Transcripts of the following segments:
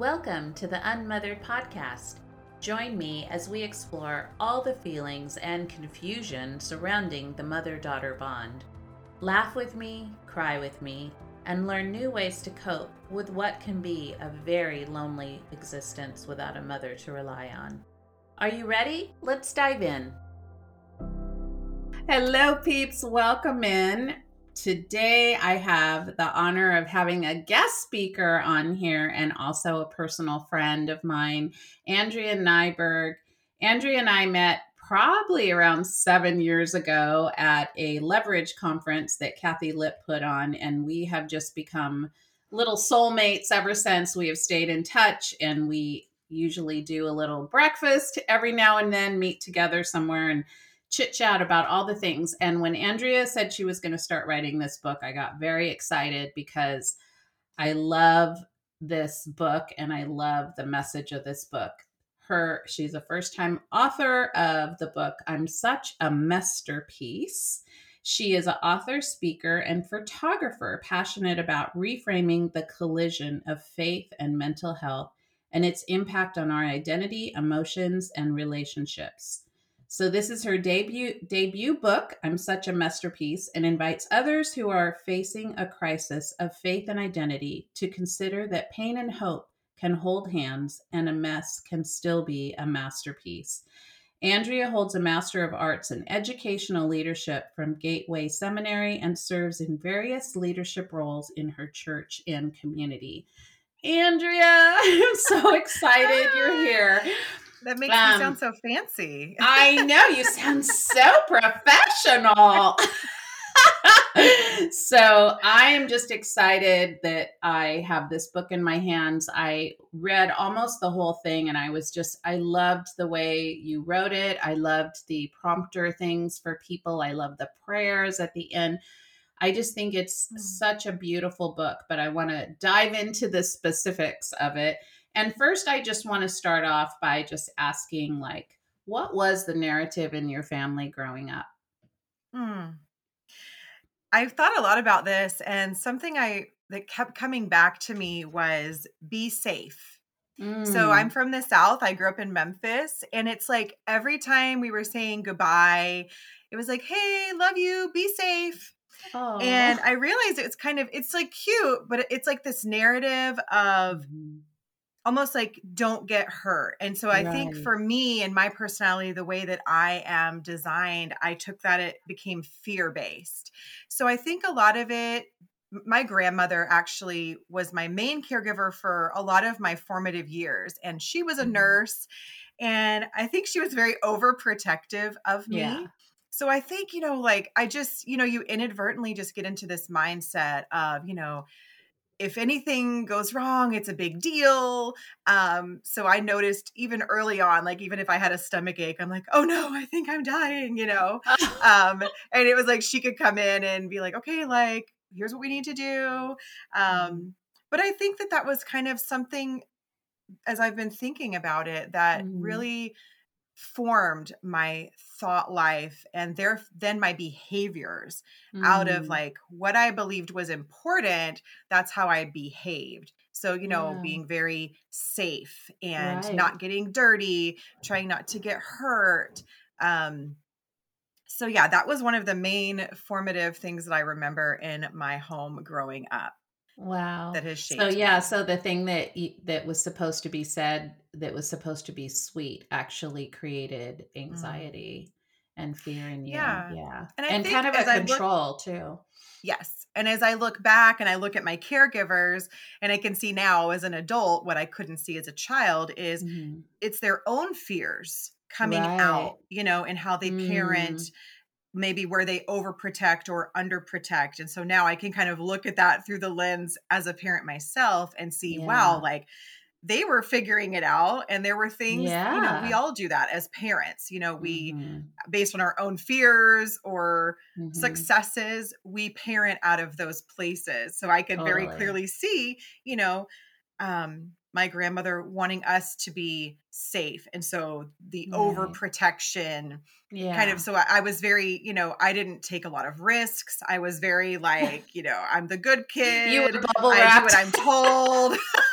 Welcome to the Unmothered Podcast. Join me as we explore all the feelings and confusion surrounding the mother daughter bond. Laugh with me, cry with me, and learn new ways to cope with what can be a very lonely existence without a mother to rely on. Are you ready? Let's dive in. Hello, peeps. Welcome in. Today, I have the honor of having a guest speaker on here and also a personal friend of mine, Andrea Nyberg. Andrea and I met probably around seven years ago at a leverage conference that Kathi Lipp put on, and we have just become little soulmates ever since. We have stayed in touch and we usually do a little breakfast every now and then, meet together somewhere and chit chat about all the things. And when Andrea said she was going to start writing this book, I got very excited because I love this book and I love the message of this book. Her, she's a first time author of the book I'm Such a Messterpiece. She is an author, speaker, and photographer passionate about reframing the collision of faith and mental health and its impact on our identity, emotions, and relationships. So this is her debut debut book, I'm Such a Messterpiece, and invites others who are facing a crisis of faith and identity to consider that pain and hope can hold hands and a mess can still be a masterpiece. Andrea holds a Master of Arts in Educational Leadership from Gateway Seminary and serves in various leadership roles in her church and community. Andrea, I'm so excited you're here. That makes um, me sound so fancy. I know you sound so professional. so I am just excited that I have this book in my hands. I read almost the whole thing and I was just, I loved the way you wrote it. I loved the prompter things for people. I love the prayers at the end. I just think it's mm. such a beautiful book, but I want to dive into the specifics of it. And first, I just want to start off by just asking, like, what was the narrative in your family growing up? Hmm. I've thought a lot about this, and something I that kept coming back to me was be safe. Mm. So I'm from the South. I grew up in Memphis, and it's like every time we were saying goodbye, it was like, "Hey, love you, be safe." Aww. And I realized it's kind of it's like cute, but it's like this narrative of mm-hmm almost like don't get hurt. And so I right. think for me and my personality, the way that I am designed, I took that it became fear based. So I think a lot of it, my grandmother actually was my main caregiver for a lot of my formative years. And she was a mm-hmm. nurse. And I think she was very overprotective of me. Yeah. So I think, you know, like I just, you know, you inadvertently just get into this mindset of, you know, if anything goes wrong, it's a big deal. Um, so I noticed even early on, like even if I had a stomach ache, I'm like, oh no, I think I'm dying, you know. um, and it was like she could come in and be like, okay, like here's what we need to do. Mm-hmm. Um, but I think that that was kind of something, as I've been thinking about it, that mm. really formed my thought life and there then my behaviors mm. out of mm. like what I believed was important that's how I behaved so you know yeah. being very safe and right. not getting dirty trying not to get hurt um so yeah that was one of the main formative things that I remember in my home growing up Wow. That has shaped. So yeah, so the thing that that was supposed to be said that was supposed to be sweet actually created mm. anxiety mm. and fear in you. Yeah. Yeah. And, and kind of a control look, too. Yes. And as I look back and I look at my caregivers and I can see now as an adult what I couldn't see as a child is mm-hmm. it's their own fears coming right. out, you know, and how they parent mm maybe where they overprotect or underprotect. And so now I can kind of look at that through the lens as a parent myself and see, yeah. wow, like they were figuring it out and there were things yeah. you know we all do that as parents you know we mm-hmm. based on our own fears or mm-hmm. successes we parent out of those places so i can totally. very clearly see you know um my grandmother wanting us to be safe. And so the right. overprotection yeah. kind of so I, I, was very you know i didn't take a lot of risks. I was very like you know i'm the good kid. you bubble i do what i'm told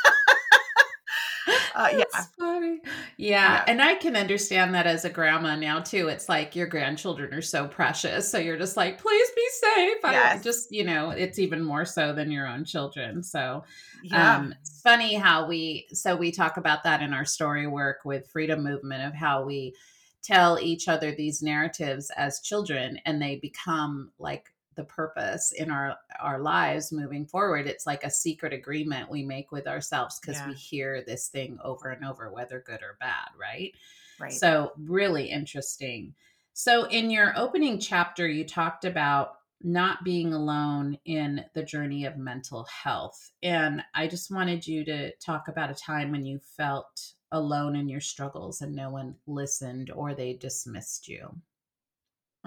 Uh, yeah. funny. Yeah. yeah. And I can understand that as a grandma now too. It's like your grandchildren are so precious. So you're just like, please be safe. Yes. I just, you know, it's even more so than your own children. So yeah. um it's funny how we so we talk about that in our story work with freedom movement of how we tell each other these narratives as children and they become like the purpose in our our lives moving forward it's like a secret agreement we make with ourselves because yeah. we hear this thing over and over whether good or bad right right so really interesting so in your opening chapter you talked about not being alone in the journey of mental health and i just wanted you to talk about a time when you felt alone in your struggles and no one listened or they dismissed you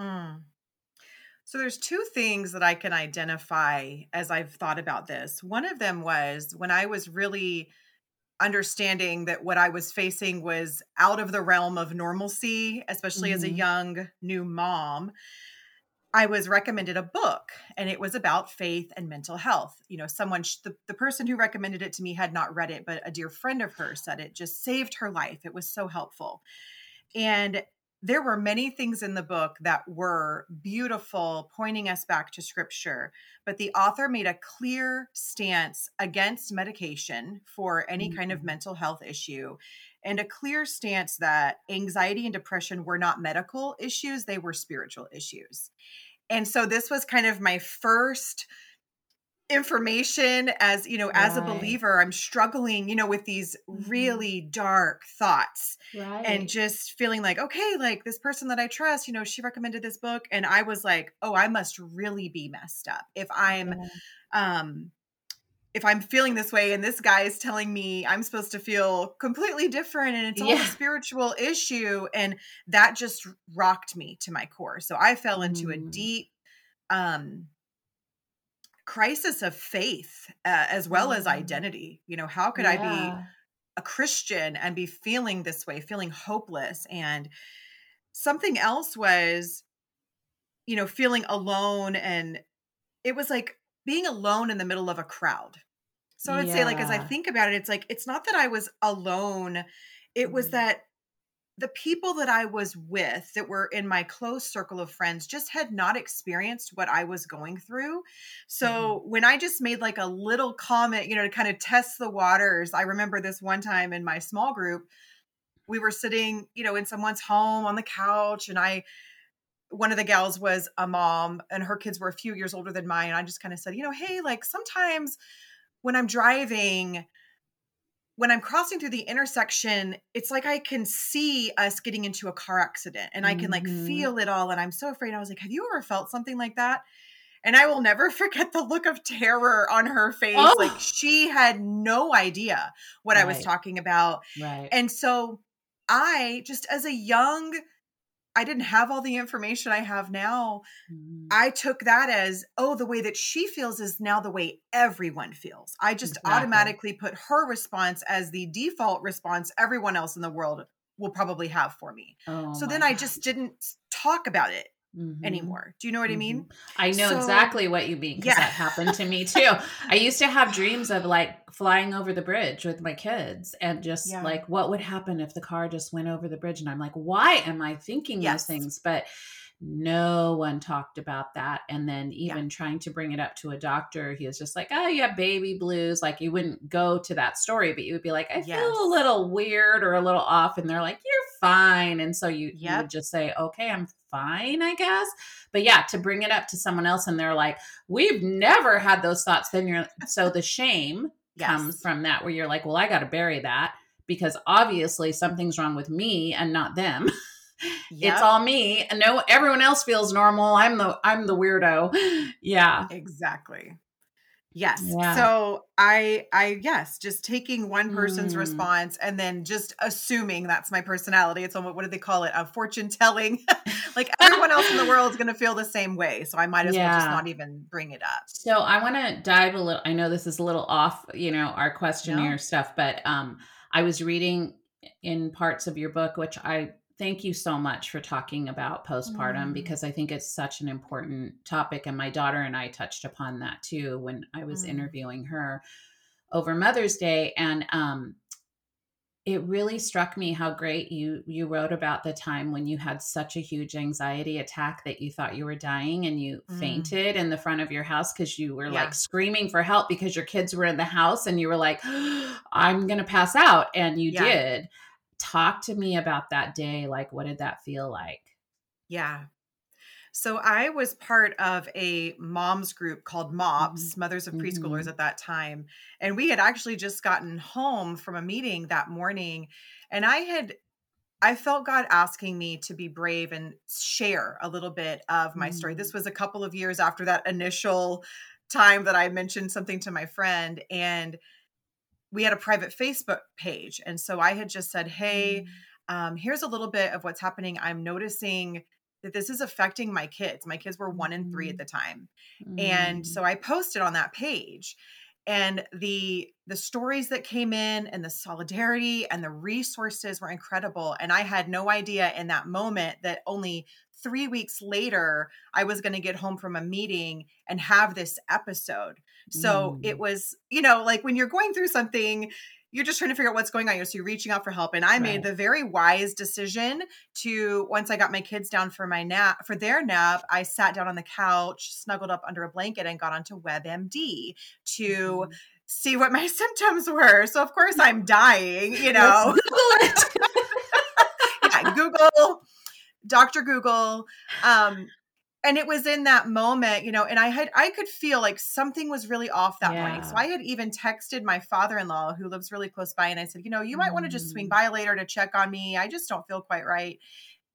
mm. So there's two things that I can identify as I've thought about this. One of them was when I was really understanding that what I was facing was out of the realm of normalcy, especially mm-hmm. as a mm-hmm. young new mom. I was recommended a book and it was about faith and mental health. You know, someone, the, the person who recommended it to me had not read it, but a dear friend of hers said it just saved her life. It was so helpful. And there were many things in the book that were beautiful, pointing us back to scripture, but the author made a clear stance against medication for any mm-hmm. kind of mm-hmm. mental health issue and a clear stance that anxiety and depression were not medical issues, they were spiritual issues. And so this was kind of my first information as you know right. as a believer i'm struggling you know with these mm-hmm. really dark thoughts right. and just feeling like okay like this person that i trust you know she recommended this book and i was like oh i must really be messed up if i'm yeah. um if i'm feeling this way and this guy is telling me i'm supposed to feel completely different and it's all yeah. a spiritual issue and that just rocked me to my core so i fell into mm. a deep um crisis of faith uh, as well mm. as identity. You know, how could yeah. I be a Christian and be feeling this way, feeling hopeless? And something else was, you know, feeling alone. And it was like being alone in the middle of a crowd. So I'd yeah. say, like, as I think about it, it's like, it's not that I was alone. It was mm. that the people that I was with that were in my close circle of friends just had not experienced what I was going through. So mm-hmm. when I just made like a little comment, you know, to kind of test the waters, I remember this one time in my small group, we were sitting, you know, in someone's home on the couch and I one of the gals was a mom and her kids were a few years older than mine. And I just kind of said, you know, hey, like sometimes when I'm driving, when I'm crossing through the intersection, it's like I can see us getting into a car accident and I can like mm-hmm. feel it all. And I'm so afraid. I was like, Have you ever felt something like that? And I will never forget the look of terror on her face. Oh. Like she had no idea what right. I was talking about. Right. And so I, just as a young I didn't have all the information I have now. Mm. I took that as, oh, the way that she feels is now the way everyone feels. I just exactly. automatically put her response as the default response everyone else in the world will probably have for me. Oh so then. I just didn't talk about it mm-hmm. anymore. Do you know what mm-hmm. I mean? I know so, exactly what you mean because yeah. that happened to me too. I used to have dreams of like flying over the bridge with my kids and just yeah. like what would happen if the car just went over the bridge and I'm like, why am I thinking yes. those things? But no one talked about that and then even yeah. trying to bring it up to a doctor he was just like oh you have baby blues like you wouldn't go to that story but you would be like i yes. feel a little weird or a little off and they're like you're fine and so you, yep. you would just say okay i'm fine i guess but yeah to bring it up to someone else and they're like we've never had those thoughts then you're so the shame yes. comes from that where you're like well i got to bury that because obviously something's wrong with me and not them Yep. It's all me. No everyone else feels normal. I'm the I'm the weirdo. yeah. Exactly. Yes. Yeah. So I I yes, just taking one person's mm. response and then just assuming that's my personality. It's almost what do they call it? A fortune telling. like everyone else in the world is going to feel the same way. So I might as yeah. well just not even bring it up. So I want to dive a little I know this is a little off, you know, our questionnaire no. stuff, but um I was reading in parts of your book which I thank you so much for talking about postpartum mm. because I think it's such an important topic. And my daughter and I touched upon that too when I was mm. interviewing her over Mother's Day. And um, it really struck me how great you you wrote about the time when you had such a huge anxiety attack that you thought you were dying and you mm. fainted in the front of your house because you were yeah. like screaming for help because your kids were in the house and you were like i'm gonna pass out and you yeah. did talk to me about that day like what did that feel like yeah so I was part of a moms group called MOPS, mm-hmm. Mothers of Preschoolers mm-hmm. at that time. And we had actually just gotten home from a meeting that morning. And I had, I felt God asking me to be brave and share a little bit of my mm-hmm. story. This was a couple of years after that initial time that I mentioned something to my friend. And we had a private Facebook page. And so I had just said, Hey, mm. um, here's a little bit of what's happening. I'm noticing that this is affecting my kids. My kids were one and three at mm-hmm. the time. Mm. And so I posted on that page and the the stories that came in and the solidarity and the resources were incredible and i had no idea in that moment that only 3 weeks later i was going to get home from a meeting and have this episode so mm. it was you know like when you're going through something you're just trying to figure out what's going on. So you're reaching out for help. And I right. made the very wise decision to once I got my kids down for my nap for their nap, I sat down on the couch, snuggled up under a blanket, and got onto WebMD to mm-hmm. see what my symptoms were. So of course I'm dying, you know. yeah, Google, Dr. Google. Um, and it was in that moment you know and i had i could feel like something was really off that yeah. morning so i had even texted my father-in-law who lives really close by and i said you know you might mm. want to just swing mm. by later to check on me i just don't feel quite right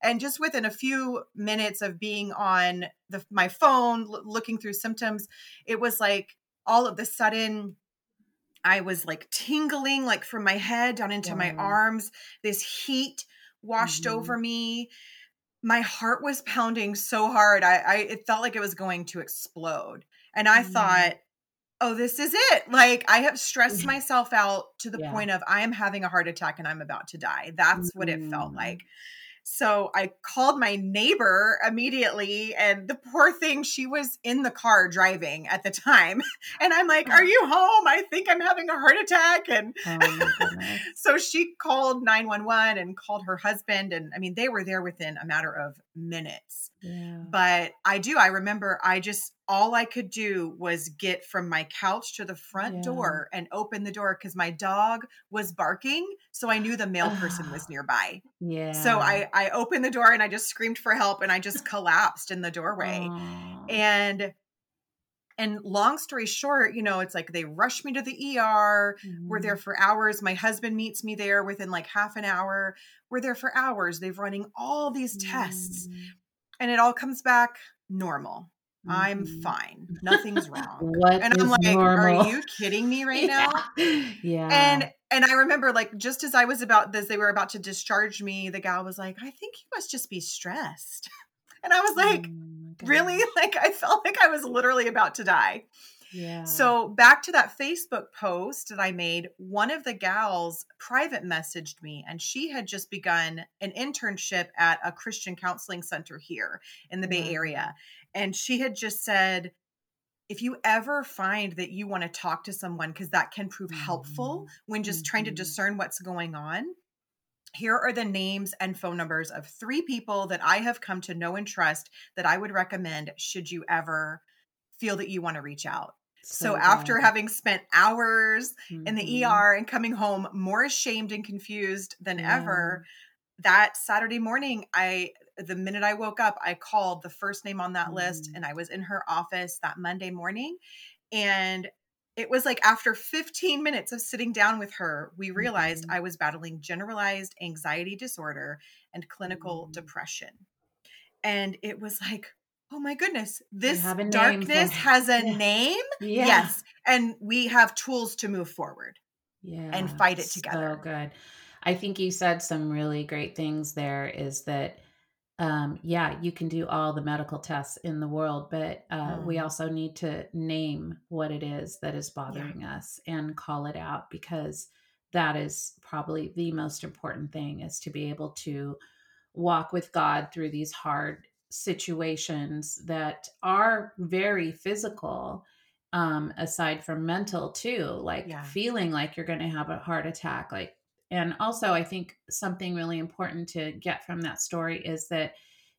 and just within a few minutes of being on the, my phone l- looking through symptoms it was like all of the sudden i was like tingling like from my head down into yeah. my arms this heat washed mm-hmm. over me my heart was pounding so hard. I, I it felt like it was going to explode. And I mm. thought, oh, this is it. Like I have stressed myself out to the yeah. point of I am having a heart attack and I'm about to die. That's mm-hmm. what it felt mm. like. So I called my neighbor immediately, and the poor thing, she was in the car driving at the time. And I'm like, Are oh. you home? I think I'm having a heart attack. And oh so she called 911 and called her husband. And I mean, they were there within a matter of minutes. Yeah. But I do, I remember I just, all I could do was get from my couch to the front yeah. door and open the door because my dog was barking. So I knew the mail person was nearby. Yeah. So I, I opened the door and I just screamed for help and I just collapsed in the doorway. And and long story short, you know, it's like they rush me to the ER. Mm-hmm. We're there mm-hmm. for hours. My husband meets me there within like half an hour. We're there for hours. They've running all these tests. Mm-hmm. And it all comes back normal. Mm-hmm. I'm fine. Nothing's wrong. what and I'm like, normal? are you kidding me right yeah. now? Yeah. And and I remember like just as I was about this, they were about to discharge me, the gal was like, I think you must just be stressed. And I was like, oh really? Like I felt like I was literally about to die. Yeah. So back to that Facebook post that I made, one of the gals private messaged me and she had just begun an internship at a Christian counseling center here in the Bay Area. And she had just said, if you ever find that you want to talk to someone, because that can prove helpful mm-hmm. when just trying to mm-hmm. discern what's going on, here are the names and phone numbers of three people that I have come to know and trust that I would recommend should you ever feel that you want to reach out. So, so after having spent hours mm-hmm. in the. ER and coming home more ashamed and confused than yeah. ever, that Saturday morning, I the minute I woke up, I called the first name on that mm-hmm. list and I was in her office that Monday morning. And it was like after 15 minutes of sitting down with her, we realized mm-hmm. I was battling generalized anxiety disorder and clinical mm-hmm. depression. And it was like, oh my goodness, this darkness has a yeah. name. Yeah. Yes. And we have tools to move forward yeah, and fight it together. So good. I think you said some really great things there is that um, yeah, you can do all the medical tests in the world, but uh, mm. we also need to name what it is that is bothering yeah. us and call it out because that is probably the most important thing is to be able to walk with God through these hard situations that are very physical um aside from mental too like yeah. feeling like you're going to have a heart attack like and also i think something really important to get from that story is that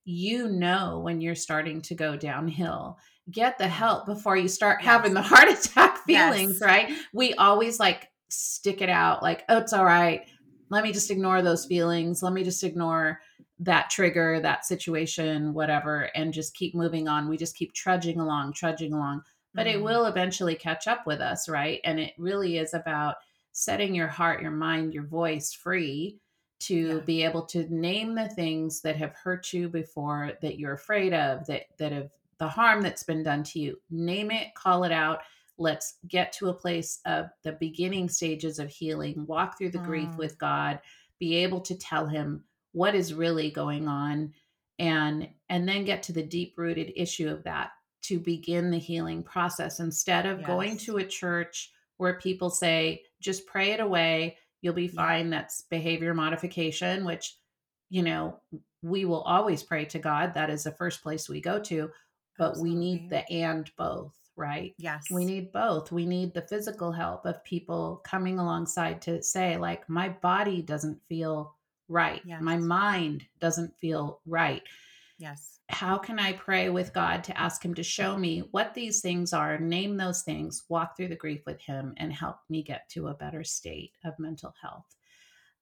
you know when you're starting to go downhill. Get the help before you start yes. having the heart attack feelings yes. right? We always like stick it out like oh it's all right. Let me just ignore those feelings. Let me just ignore that trigger that situation whatever and just keep moving on. We just keep trudging along trudging along. But mm-hmm. it will eventually catch up with us right? And it really is about setting your heart your mind your voice free to yeah. be able to name the things that have hurt you before that you're afraid of that that have the harm that's been done to you name it call it out let's get to a place of the beginning stages of healing walk through the mm. grief with god be able to tell him what is really going on and and then get to the deep rooted issue of that to begin the healing process instead of yes. going to a church where people say just pray it away you'll be fine yeah. that's behavior modification which you know we will always pray to god that is the first place we go to but Absolutely. we need the and both right yes we need both we need the physical help of people coming alongside to say like my body doesn't feel right. Yes. My mind doesn't feel right. Yes. How can I pray with God to ask Him to show me what these things are, name those things, walk through the grief with Him, and help me get to a better state of mental health?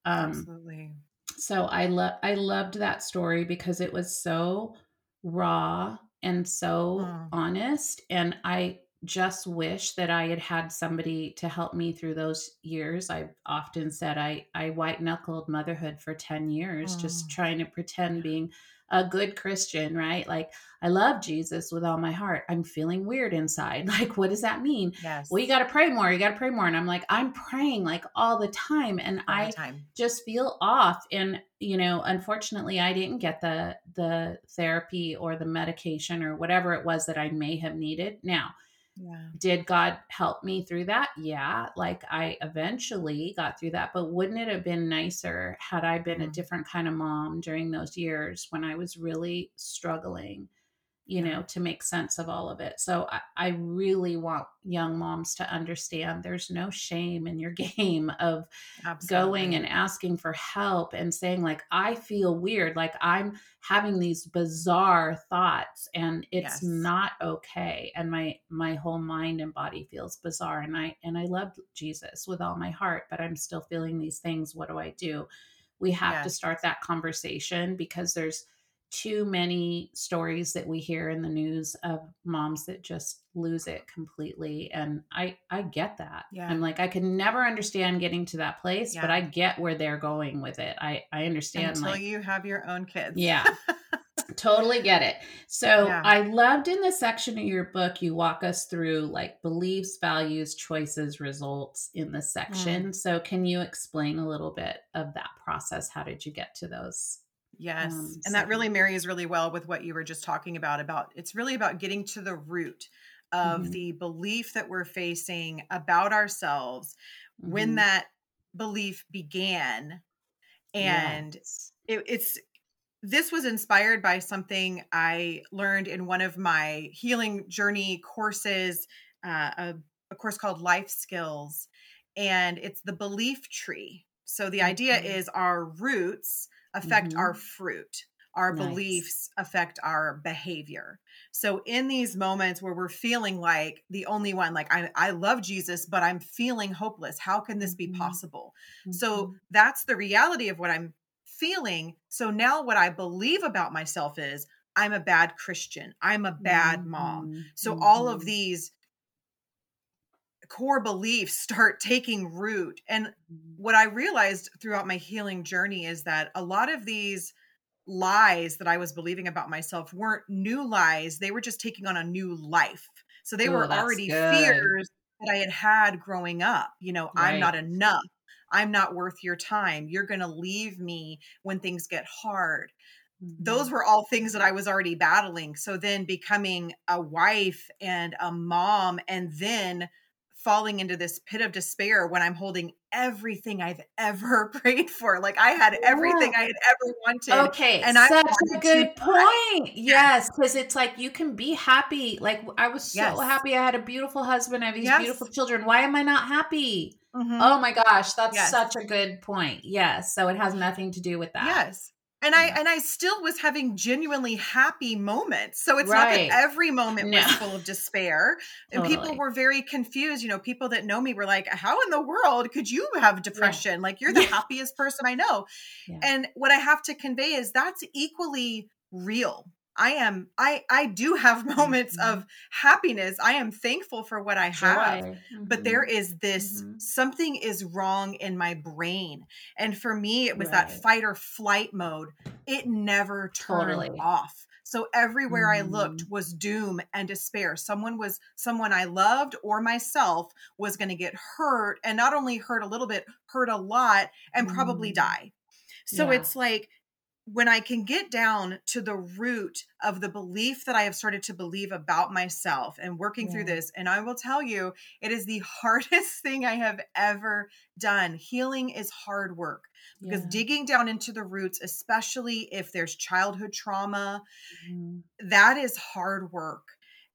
Um, Absolutely. So I love I loved that story because it was so raw and so mm. honest, and I just wish that I had had somebody to help me through those years. I've often said I I white knuckled motherhood for 10 years, just mm. trying to pretend being a good Christian, right? Like I love Jesus with all my heart. I'm feeling weird inside. Like, what does that mean? Yes. Well, you got to pray more. You got to pray more. And I'm like, I'm praying like all the time, and all I time. just feel off. And you know, unfortunately, I didn't get the the therapy or the medication or whatever it was that I may have needed. Now, yeah. Did God help me through that? Yeah. Like I eventually got through that. But wouldn't it have been nicer had I been mm-hmm. a different kind of mom during those years when I was really struggling? You know, to make sense of all of it. So I, I, really want young moms to understand there's no shame in your game of Absolutely. going and asking for help and saying, like, I feel weird, like I'm having these bizarre thoughts and it's yes. not okay. And my my whole mind and body feels bizarre. And I and I love Jesus with all my heart, but I'm still feeling these things. What do I do? We have yes. to start that conversation because there's too many stories that we hear in the news of moms that just lose it completely and i i get that yeah. i'm like i could never understand getting to that place yeah. but i get where they're going with it i i understand until like, you have your own kids yeah totally get it so yeah. i loved in the section of your book you walk us through like beliefs values choices results in the section mm. so can you explain a little bit of that process how did you get to those Yes. Um, and so. that really marries really well with what you were just talking about about it's really about getting to the root of mm-hmm. the belief that we're facing about ourselves mm-hmm. when that belief began and yes. it, it's this was inspired by something I learned in one of my healing journey courses, uh, a, a course called Life Skills, and it's the belief tree. So the idea mm-hmm. is our roots affect mm-hmm. our fruit our nice. beliefs affect our behavior. So in these moments where we're feeling like the only one, like I, I love Jesus, but I'm feeling hopeless. How can this be mm-hmm. possible? Mm-hmm. So that's the reality of what I'm feeling. So now what I believe about myself is I'm a bad Christian. I'm a bad mm-hmm. mom. So all of mm-hmm. these core beliefs start taking root. And mm-hmm. what I realized throughout my healing journey is that a lot of these lies that I was believing about myself weren't new lies, they were just taking on a new life. So they Ooh, were already good. fears that I had had growing up. You know, right. I'm not enough. I'm not worth your time. You're going to leave me when things get hard. Mm-hmm. Those were all things that I was already battling. So then becoming a wife and a mom, and then falling into this pit of despair when I'm holding everything I've ever prayed for. Like I had everything yeah. I had ever wanted. Okay. And I such a good point. Yes. Cause it's like you can be happy. Like I was so yes. happy I had a beautiful husband. I have these yes. beautiful children. Why am I not happy? Mm-hmm. Oh my gosh, that's yes. such a good point. Yes. So it has nothing to do with that. Yes. And I and I still was having genuinely happy moments. So it's right. not that every moment no. was full of despair. And totally. people were very confused. You know, people that know me were like, How in the world could you have depression? Yeah. Like you're the yeah. happiest person I know. Yeah. And what I have to convey is that's equally real I am I I do have moments mm-hmm. of happiness. I am thankful for what I have. Mm-hmm. But there mm-hmm. this mm-hmm. something is wrong in my brain. And for me it was right. that fight or flight mode. It never turned totally. off. So everywhere I looked mm-hmm. was doom and despair. Someone was someone I loved or myself was going to get hurt and not only hurt a little bit, hurt a lot and probably mm-hmm. die. So yeah. it's like when I can get down to the root of the belief that I have started to believe about myself and working yeah. through this, and I will tell you, it is the hardest thing I have ever done. Healing is hard work because yeah. digging down into the roots, especially if there's childhood trauma, mm-hmm. that is hard work.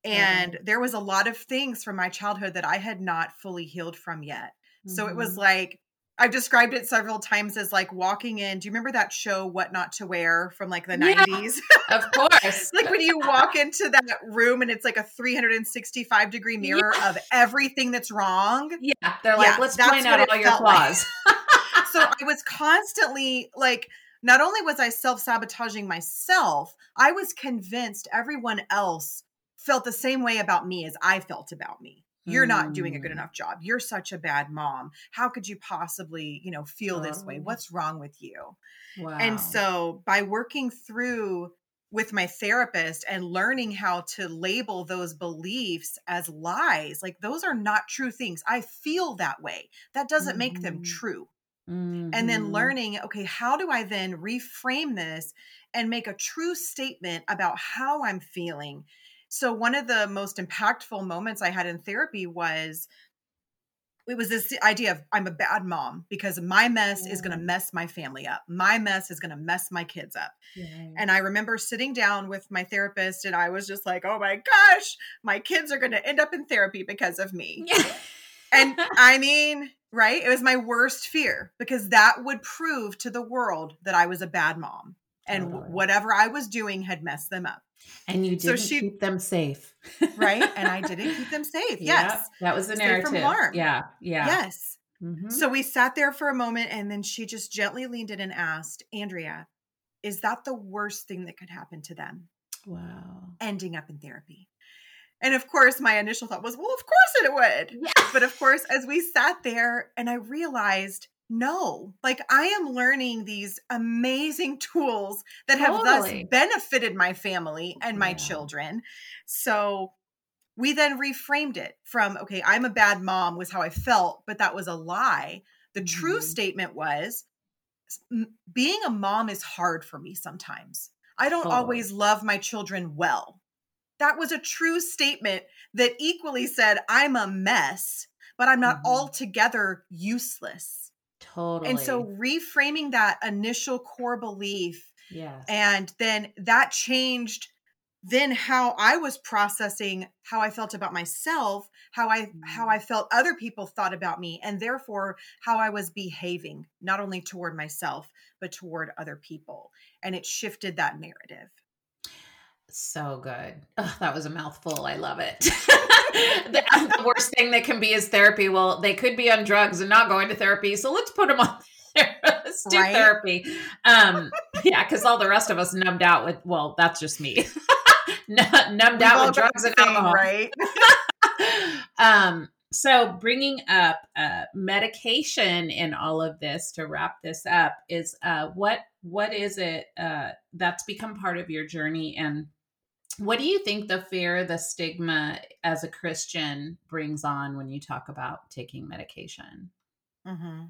And mm-hmm. there was a lot of things from my childhood that I had not fully healed from yet. So it was mm-hmm. like I've described it several times as like walking in. Do you remember that show What Not to Wear from like the yeah, 90s? Of course. like when you walk into that room and it's like a 365 degree mirror yeah. of everything that's wrong. Yeah. They're like, yeah, let's point out all your flaws. Like. so I was constantly like, not only was I self sabotaging myself, I was convinced everyone else felt the same way about me as I felt about me you're not doing a good mm. enough job you're such a bad mom how could you possibly you know feel oh. this way what's wrong with you wow. and so by working through with my therapist and learning how to label those beliefs as lies like those are not true things i feel that way that doesn't mm-hmm. make them mm-hmm. true mm-hmm. and then mm-hmm. learning okay how do i then reframe this and make a true statement about how i'm feeling so one of the most impactful moments I had in therapy was it was this idea of I'm a bad mom because my mess yeah. is going to mess my family up. My mess is going to mess my kids up. Yeah. And I remember sitting down with my therapist and I was just like, "Oh my gosh, my kids are going to end up in therapy because of me." Yeah. and I mean, right? It was my worst fear because that would prove to the world that I was a bad mom and totally. whatever I was doing had messed them up. And you didn't so she, keep them safe. right. And I didn't keep them safe. Yes. that was the narrative. From harm. Yeah. Yeah. Yes. Mm-hmm. So we sat there for a moment and then she just gently leaned in and asked, Andrea, is that the worst thing that could happen to them? Wow. Ending up in therapy. And of course, my initial thought was, well, of course it would. Yeah. But of course, as we sat there and I realized no like i am learning these amazing tools that have totally. thus benefited my family and my yeah. children so we then reframed it from okay i'm a bad mom was how i felt but that was a lie the mm-hmm. true statement was being a mom is hard for me sometimes i don't totally. always love my children well that was a true statement that equally said i'm a mess but i'm not mm-hmm. altogether useless Totally. And so reframing that initial core belief. Yes. And then that changed then how I was processing how I felt about myself, how I mm-hmm. how I felt other people thought about me, and therefore how I was behaving, not only toward myself, but toward other people. And it shifted that narrative. So good. Oh, that was a mouthful. I love it. the, the, worst thing that can be is therapy. Well, they could be on drugs and not going to therapy. So let's put them on let's do right? therapy. Um, yeah, because all the rest of us numbed out with, well, that's just me. numbed We've out with drugs and alcohol. Right. um, so bringing up uh, medication in all of this to wrap this up is uh, what what is it uh, that's become part of your journey and what do you think the fear, the stigma as a Christian brings on when you talk about taking medication? Mm-hmm.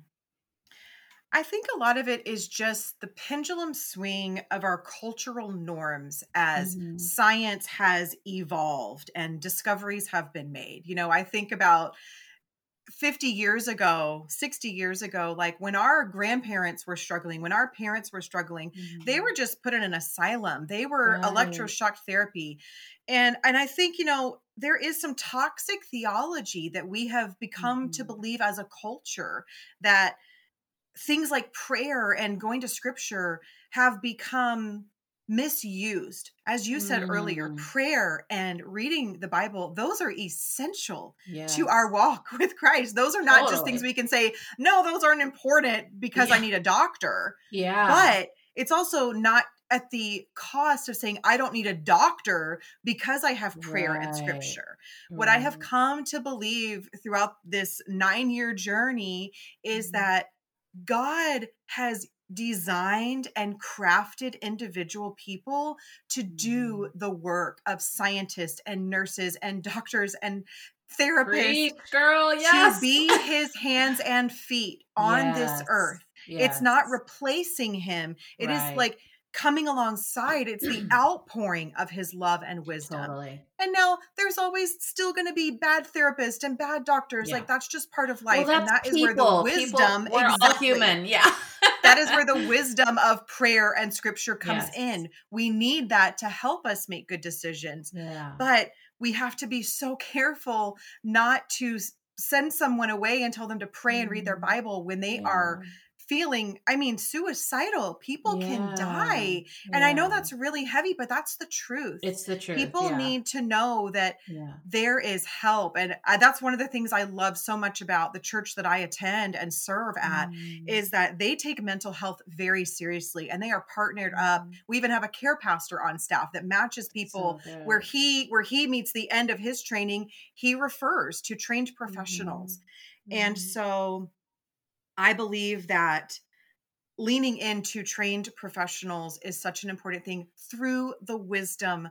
I think a lot of it is just the pendulum swing of our cultural norms as mm-hmm. science has evolved and discoveries have been made. You know, I think about 50 years ago, 60 years ago, like when our grandparents were struggling, when our parents were struggling, mm-hmm. they were just put in an asylum. They were right. electroshock therapy. And and I think, you know, there is some toxic theology that we have become mm-hmm. to believe as a culture that things like prayer and going to scripture have become misused. As you said mm. earlier, prayer and reading the Bible, those are essential yes. to our walk with Christ. Those are not totally. just things we can say, no, those aren't important because yeah. I need a doctor. Yeah. But it's also not at the cost of saying I don't need a doctor because I have prayer right. and scripture. Right. What I have come to believe throughout this 9-year journey is mm. that God has designed and crafted individual people to do mm. the work of scientists and nurses and doctors and therapists Preach, girl yes to be his hands and feet on yes. this earth yes. it's not replacing him It right. is like coming alongside. It's the outpouring of his love and wisdom. Totally. And now there's always still going to be bad therapists and bad doctors. Yeah. Like that's just part of life. Well, and that people. is where the wisdom people, we're exactly, all human. Yeah. That is where the wisdom of prayer and scripture comes yes. in. We need that to help us make good decisions. Yeah. But we have to be so careful not to send someone away and tell them to pray and read their mm. Bible when they yeah. are feeling i mean suicidal people yeah. can die and yeah. i know that's really heavy but that's the truth it's the truth people yeah. need to know that there is help and I, that's one of the things i love so much about the church that i attend and serve at mm. is that they take mental health very seriously and they are partnered mm. up we even have a care pastor on staff that matches people so where he where he meets the end of his training he refers to trained professionals mm. and mm-hmm. so I believe that leaning into trained professionals is such an important thing through the wisdom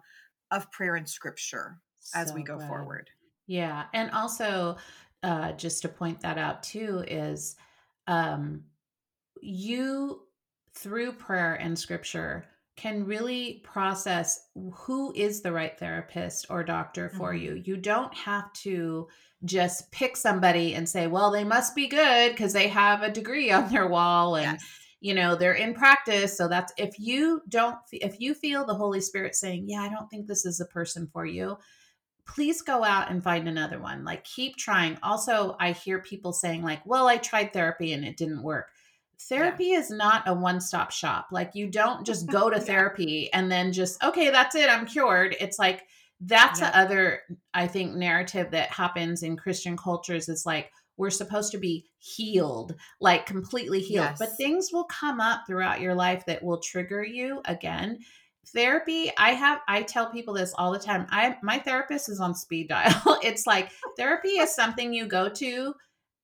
of prayer and scripture as so we go good. forward. Yeah. And also, uh, just to point that out too, is um, you through prayer and scripture can really process who is the right therapist or doctor for mm-hmm. you. You don't have to just pick somebody and say, well, they must be good because they have a degree on their wall and yes. you know, they're in practice. So that's if you don't if you feel the Holy Spirit saying, "Yeah, I don't think this is a person for you." Please go out and find another one. Like keep trying. Also, I hear people saying like, "Well, I tried therapy and it didn't work." Therapy yeah. is not a one-stop shop. Like you don't just go to yeah. therapy and then just, "Okay, that's it, I'm cured." It's like that's yeah. the other i think narrative that happens in christian cultures is like we're supposed to be healed like completely healed yes. but things will come up throughout your life that will trigger you again therapy i have i tell people this all the time i my therapist is on speed dial it's like therapy is something you go to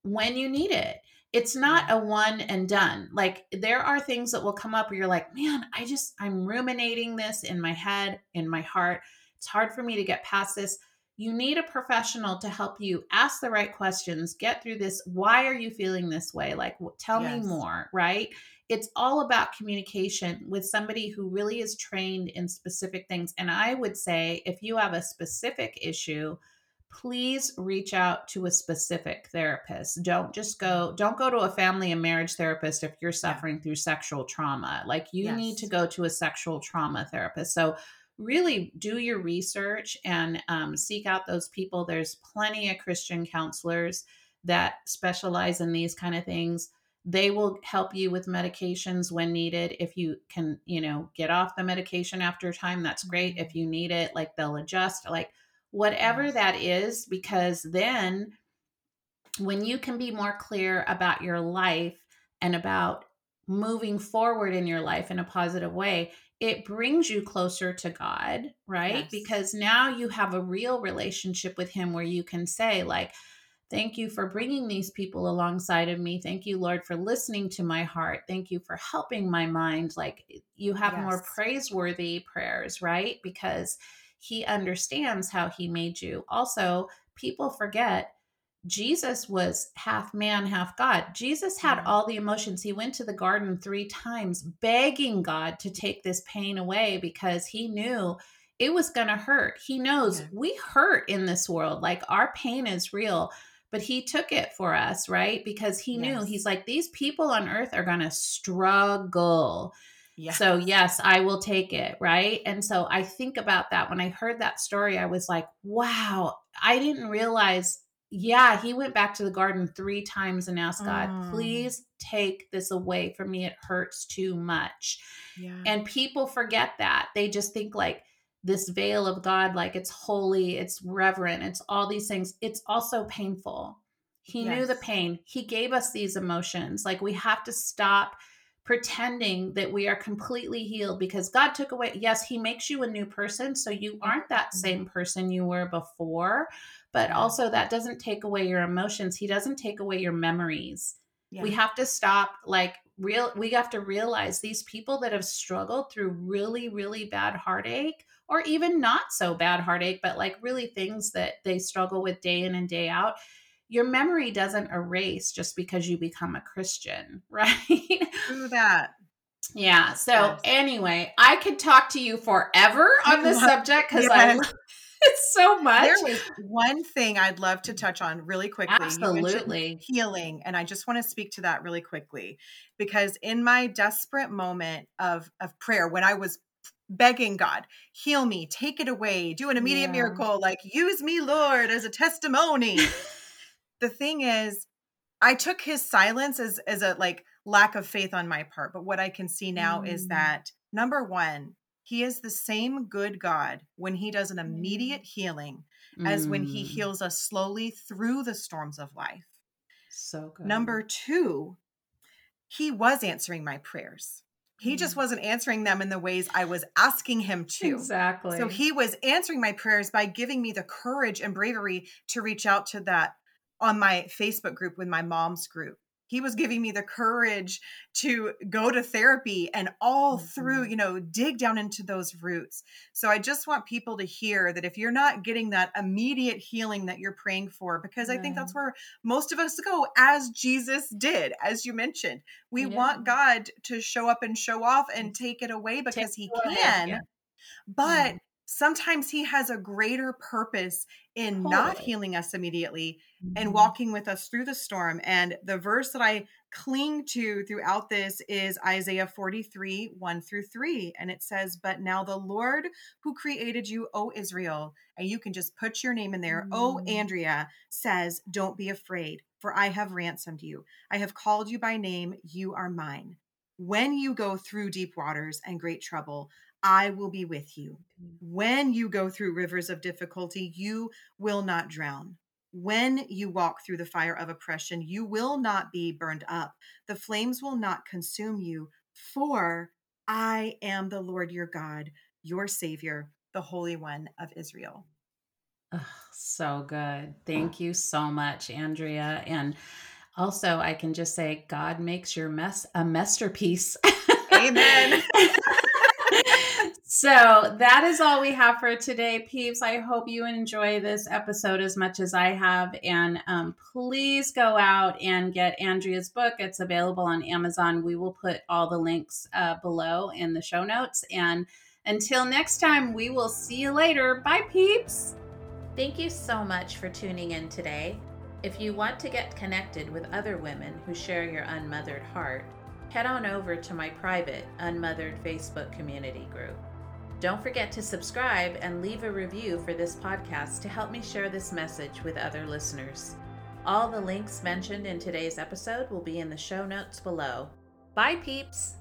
when you need it it's not a one and done like there are things that will come up where you're like man i just i'm ruminating this in my head in my heart it's hard for me to get past this. You need a professional to help you ask the right questions, get through this. Why are you feeling this way? Like, tell yes. me more, right? It's all about communication with somebody who really is trained in specific things. And I would say if you have a specific issue, please reach out to a specific therapist. Don't just go don't go to a family and marriage therapist if you're suffering yeah. through sexual trauma. Like you yes. need to go to a sexual trauma therapist. So really do your research and um, seek out those people. There's plenty of Christian counselors that specialize in these kind of things. They will help you with medications when needed. If you can, you know, get off the medication after time, that's great. If mm-hmm. you need it, like they'll adjust, like whatever that is, because then when you can be more clear about your life and about moving forward in your life in a positive way, it brings you closer to God, right? Yes. Because now you have a real relationship with Him where you can say, like, Thank you for bringing these people alongside of me. Thank you, Lord, for listening to my heart. Thank you for helping my mind. Like you have yes. more praiseworthy prayers, right? Because He understands how He made you. Also, people forget Jesus was half man, half God. Jesus had all the emotions. He went to the garden three times begging God to take this pain away because he knew it was going to hurt. He knows yeah. we hurt in this world. Like our pain is real. but he took it for us, right? Because he yes. knew he's like, these people on earth are going to struggle. Yes. So, yes, I will take it, right? And so I think about that. When I heard that story, I was like, wow, I didn't realize. Yeah, he went back to the garden three times and asked God, mm. please take this away from me. It hurts too much. Yeah. And people forget that. They just think like, this veil of God, like it's holy, it's reverent, it's all these things. It's also painful. He yes. knew the pain. He gave us these emotions. Like we have to stop pretending that we are completely healed because God took away. Yes, He makes you a new person. So you aren't that mm-hmm. same person you were before. But also, that doesn't take away your emotions. He doesn't take away your memories. Yeah. We have to stop, like, real, we have to realize these people that have struggled through really, really bad heartache or even not so bad heartache, but like really things that they struggle with day in and day out, your memory doesn't erase just because you become a Christian, right? Do that. Yeah. So yes. anyway, I could talk to you forever on this subject because yes. I love it so much. There was one thing I'd love to touch on really quickly. Absolutely. Healing. And I just want to speak to that really quickly because in my desperate moment of, of prayer, when I was begging God, heal me, take it away, do an immediate yeah. miracle, like use me, Lord, as a testimony. the thing is, I took his silence as as a like lack of faith on my part, but what I can see now mm. is that number 1, he is the same good God when he does an immediate mm. healing mm. as when he mm. heals us slowly through the storms of life. So good. Number 2, he was answering my prayers. He just mm. wasn't answering them in the ways I was asking him to. Exactly. So he was answering my prayers by giving me the courage and bravery to reach out to that on my Facebook group with my mom's group. He was giving me the courage to go to therapy and all mm-hmm. through you know dig down into those roots. So i just want people to hear that if you're not getting that immediate healing that you're praying for because i think that's where most of us go as jesus did as you mentioned. We yeah. want god to show up and show off and take it away because take he can yeah. but mm sometimes he has a greater purpose in totally. not healing us immediately mm-hmm. and walking with us through the storm. And the verse that I cling to throughout this is Isaiah 43 1 through 3. And it says, But now the Lord who created you, O Israel, and you can just put your name in there, mm-hmm. O Andrea, says, Don't be afraid, for I have ransomed you. I have called you by name, you are mine. When you go through deep waters and great trouble, I will be with you. Mm. When you go through rivers of difficulty, you will not drown. When you walk through the fire of oppression, you will not be burned up. The flames will not consume you, for I am the Lord your God, your Savior, the Holy One of Israel. Oh, so good. Thank you so much, Andrea. And also, I can just say, God makes your mess a masterpiece. Amen. so that is all we have for today, peeps. I hope you enjoy this episode as much as I have. And um, please go out and get Andrea's book. It's available on Amazon. We will put all the links uh, below in the show notes. And until next time, we will see you later. Bye, peeps. Thank you so much for tuning in today. If you want to get connected with other women who share your unmothered heart, head on over to my private Unmothered Facebook community group. Don't forget to subscribe and leave a review for this podcast to help me share this message with other listeners. All the links mentioned in today's episode will be in the show notes below. Bye, peeps!